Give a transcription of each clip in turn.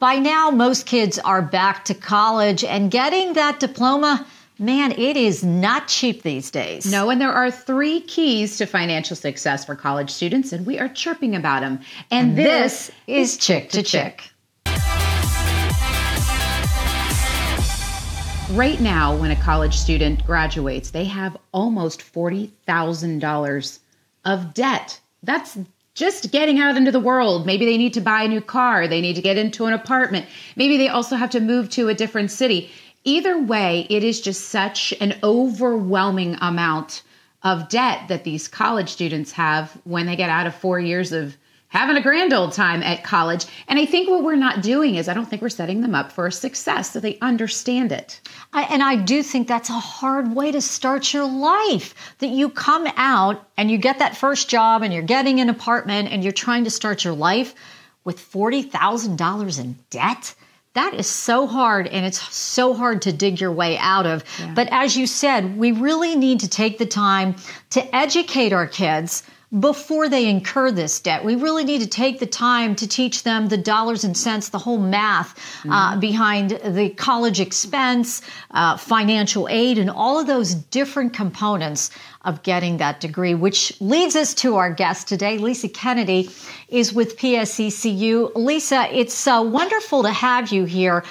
By now, most kids are back to college and getting that diploma. Man, it is not cheap these days. No, and there are three keys to financial success for college students, and we are chirping about them. And, and this, this, is Chick to Chick. Right now, when a college student graduates, they have almost $40,000 of debt. That's just getting out into the world. Maybe they need to buy a new car, they need to get into an apartment, maybe they also have to move to a different city. Either way, it is just such an overwhelming amount of debt that these college students have when they get out of four years of having a grand old time at college. And I think what we're not doing is I don't think we're setting them up for success so they understand it. I, and I do think that's a hard way to start your life that you come out and you get that first job and you're getting an apartment and you're trying to start your life with $40,000 in debt. That is so hard and it's so hard to dig your way out of. Yeah. But as you said, we really need to take the time to educate our kids before they incur this debt. We really need to take the time to teach them the dollars and cents, the whole math uh, mm-hmm. uh, behind the college expense, uh, financial aid, and all of those different components of getting that degree, which leads us to our guest today. Lisa Kennedy is with PSECU. Lisa, it's uh, wonderful to have you here.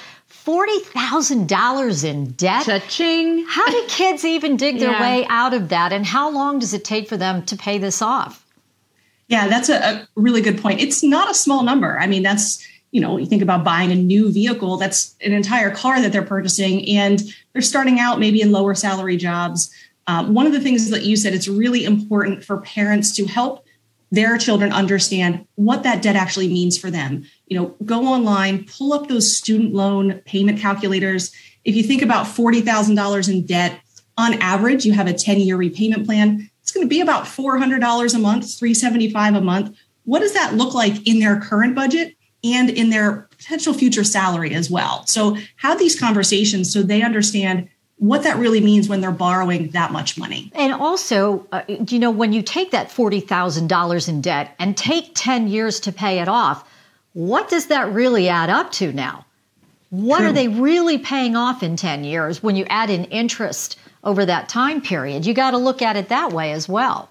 $40,000 in debt. Cha-ching. How do kids even dig their yeah. way out of that? And how long does it take for them to pay this off? Yeah, that's a, a really good point. It's not a small number. I mean, that's, you know, you think about buying a new vehicle, that's an entire car that they're purchasing, and they're starting out maybe in lower salary jobs. Um, one of the things that you said, it's really important for parents to help their children understand what that debt actually means for them. You know, go online, pull up those student loan payment calculators. If you think about $40,000 in debt, on average, you have a 10 year repayment plan. It's going to be about $400 a month, $375 a month. What does that look like in their current budget and in their potential future salary as well? So have these conversations so they understand what that really means when they're borrowing that much money. And also, uh, you know, when you take that $40,000 in debt and take 10 years to pay it off, what does that really add up to now? What True. are they really paying off in 10 years when you add in interest over that time period? You got to look at it that way as well.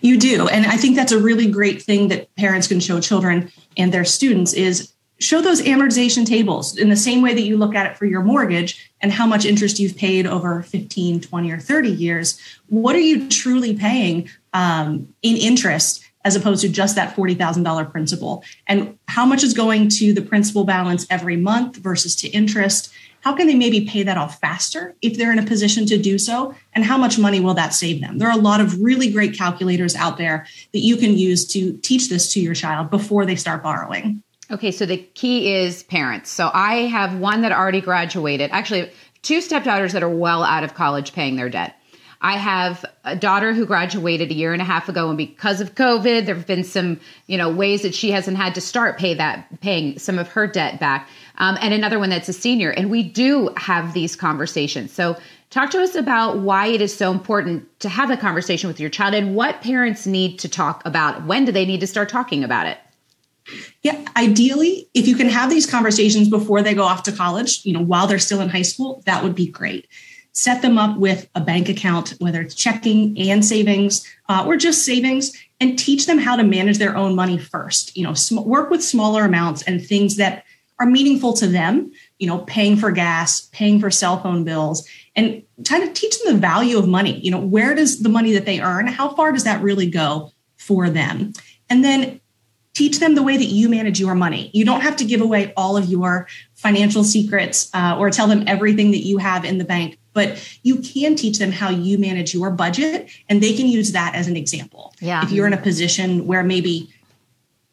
You do. And I think that's a really great thing that parents can show children and their students is show those amortization tables in the same way that you look at it for your mortgage and how much interest you've paid over 15 20 or 30 years what are you truly paying um, in interest as opposed to just that $40000 principal and how much is going to the principal balance every month versus to interest how can they maybe pay that off faster if they're in a position to do so and how much money will that save them there are a lot of really great calculators out there that you can use to teach this to your child before they start borrowing Okay, so the key is parents. So I have one that already graduated. Actually, two stepdaughters that are well out of college paying their debt. I have a daughter who graduated a year and a half ago, and because of COVID, there have been some, you know, ways that she hasn't had to start pay that paying some of her debt back. Um, and another one that's a senior, and we do have these conversations. So, talk to us about why it is so important to have a conversation with your child, and what parents need to talk about. When do they need to start talking about it? Yeah, ideally, if you can have these conversations before they go off to college, you know, while they're still in high school, that would be great. Set them up with a bank account, whether it's checking and savings uh, or just savings, and teach them how to manage their own money first. You know, sm- work with smaller amounts and things that are meaningful to them. You know, paying for gas, paying for cell phone bills, and kind of teach them the value of money. You know, where does the money that they earn, how far does that really go for them? And then teach them the way that you manage your money. You don't have to give away all of your financial secrets uh, or tell them everything that you have in the bank, but you can teach them how you manage your budget and they can use that as an example. Yeah. If you're in a position where maybe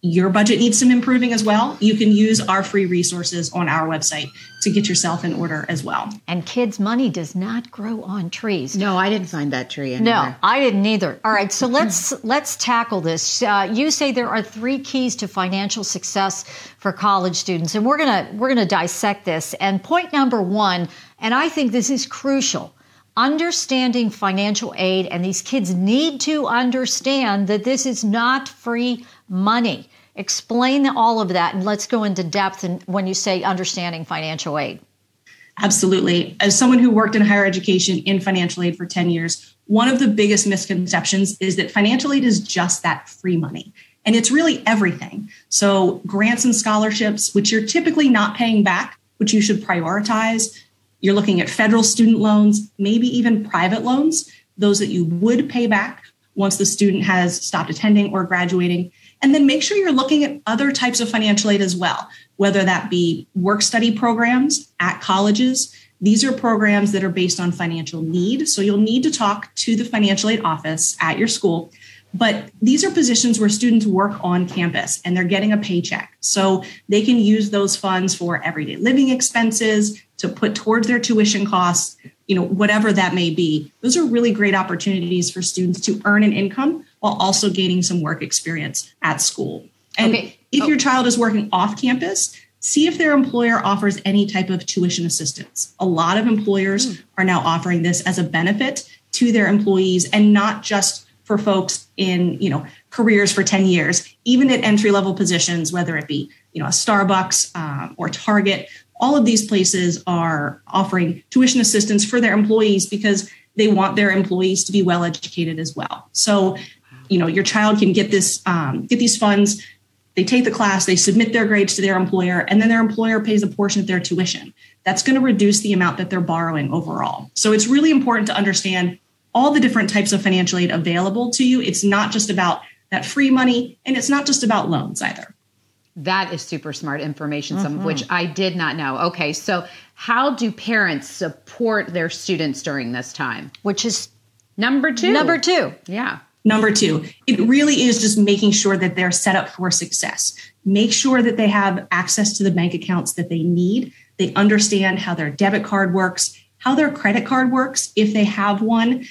your budget needs some improving as well, you can use our free resources on our website to get yourself in order as well. And kids' money does not grow on trees. No, I didn't find that tree anywhere. No, I didn't either. All right, so let's let's tackle this. Uh, you say there are three keys to financial success for college students, and we're gonna we're gonna dissect this. And point number one, and I think this is crucial understanding financial aid, and these kids need to understand that this is not free money. Explain all of that and let's go into depth and when you say understanding financial aid. Absolutely. As someone who worked in higher education in financial aid for 10 years, one of the biggest misconceptions is that financial aid is just that free money. And it's really everything. So, grants and scholarships, which you're typically not paying back, which you should prioritize. You're looking at federal student loans, maybe even private loans, those that you would pay back once the student has stopped attending or graduating. And then make sure you're looking at other types of financial aid as well, whether that be work study programs at colleges. These are programs that are based on financial need. So you'll need to talk to the financial aid office at your school. But these are positions where students work on campus and they're getting a paycheck. So they can use those funds for everyday living expenses, to put towards their tuition costs, you know, whatever that may be. Those are really great opportunities for students to earn an income while also gaining some work experience at school. And okay. if oh. your child is working off campus, see if their employer offers any type of tuition assistance. A lot of employers mm. are now offering this as a benefit to their employees and not just for folks in, you know, careers for 10 years, even at entry level positions, whether it be, you know, a Starbucks um, or Target, all of these places are offering tuition assistance for their employees because they want their employees to be well educated as well. So you know your child can get this um, get these funds they take the class they submit their grades to their employer and then their employer pays a portion of their tuition that's going to reduce the amount that they're borrowing overall so it's really important to understand all the different types of financial aid available to you it's not just about that free money and it's not just about loans either that is super smart information, some mm-hmm. of which I did not know. Okay, so how do parents support their students during this time? Which is number two. Number two. Yeah. Number two, it really is just making sure that they're set up for success. Make sure that they have access to the bank accounts that they need. They understand how their debit card works, how their credit card works, if they have one.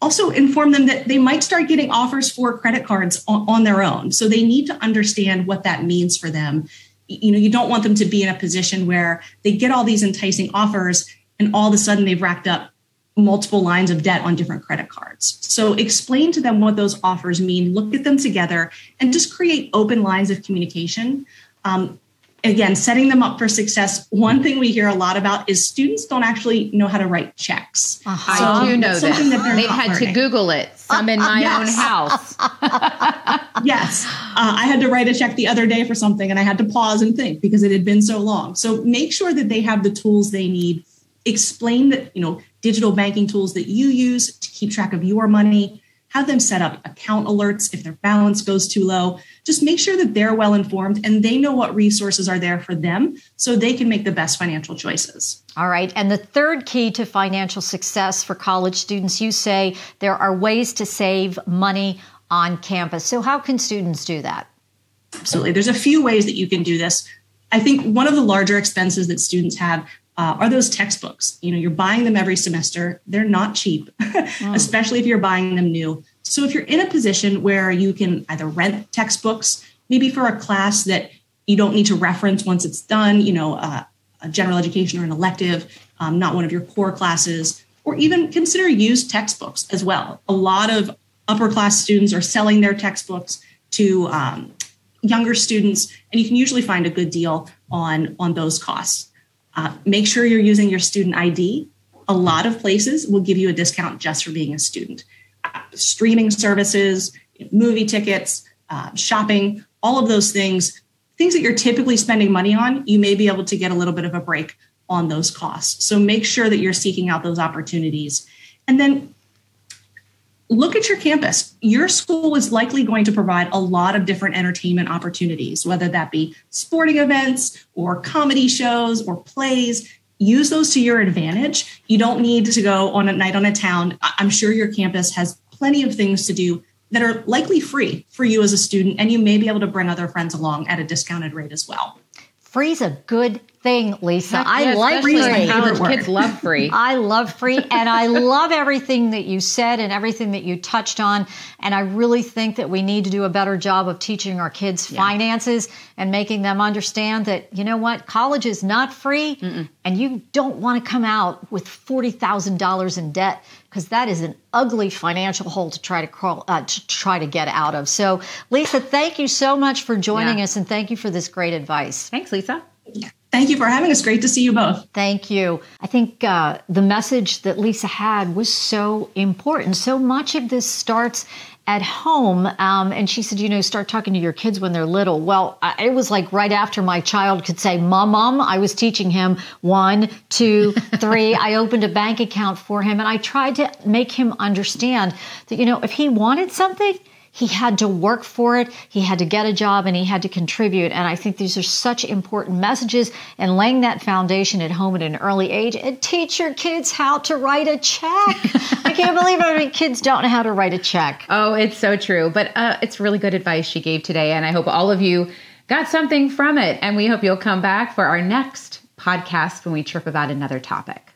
Also, inform them that they might start getting offers for credit cards on, on their own. So they need to understand what that means for them. You know, you don't want them to be in a position where they get all these enticing offers and all of a sudden they've racked up multiple lines of debt on different credit cards. So explain to them what those offers mean, look at them together, and just create open lines of communication. Um, again, setting them up for success. One thing we hear a lot about is students don't actually know how to write checks. Uh-huh. So I do know that. that They've had learning. to Google it. I'm in my yes. own house. yes. Uh, I had to write a check the other day for something and I had to pause and think because it had been so long. So make sure that they have the tools they need. Explain that, you know, digital banking tools that you use to keep track of your money, have them set up account alerts if their balance goes too low. Just make sure that they're well informed and they know what resources are there for them so they can make the best financial choices. All right. And the third key to financial success for college students, you say there are ways to save money on campus. So, how can students do that? Absolutely. There's a few ways that you can do this. I think one of the larger expenses that students have uh, are those textbooks. You know, you're buying them every semester. They're not cheap, mm. especially if you're buying them new. So if you're in a position where you can either rent textbooks, maybe for a class that you don't need to reference once it's done, you know, uh, a general education or an elective, um, not one of your core classes, or even consider used textbooks as well. A lot of upper class students are selling their textbooks to um, younger students, and you can usually find a good deal on on those costs. Uh, make sure you're using your student ID. A lot of places will give you a discount just for being a student. Uh, streaming services, movie tickets, uh, shopping, all of those things, things that you're typically spending money on, you may be able to get a little bit of a break on those costs. So make sure that you're seeking out those opportunities. And then look at your campus. Your school is likely going to provide a lot of different entertainment opportunities, whether that be sporting events or comedy shows or plays. Use those to your advantage. You don't need to go on a night on a town. I'm sure your campus has plenty of things to do that are likely free for you as a student, and you may be able to bring other friends along at a discounted rate as well. Free is a good thing, Lisa. Heck I yeah, like free. college kids love free. I love free and I love everything that you said and everything that you touched on. And I really think that we need to do a better job of teaching our kids finances and making them understand that, you know what, college is not free and you don't want to come out with $40,000 in debt because that is an ugly financial hole to try to crawl, uh, to try to get out of. So, Lisa, thank you so much for joining Yeah. us and thank you for this great advice. Thanks, Lisa. Thank you for having us. Great to see you both. Thank you. I think uh, the message that Lisa had was so important. So much of this starts at home. Um, and she said, you know, start talking to your kids when they're little. Well, I, it was like right after my child could say, Mom, Mom, I was teaching him one, two, three. I opened a bank account for him and I tried to make him understand that, you know, if he wanted something, he had to work for it, he had to get a job, and he had to contribute. And I think these are such important messages. And laying that foundation at home at an early age and teach your kids how to write a check. I can't believe how many kids don't know how to write a check. Oh, it's so true. But uh, it's really good advice she gave today. And I hope all of you got something from it. And we hope you'll come back for our next podcast when we trip about another topic.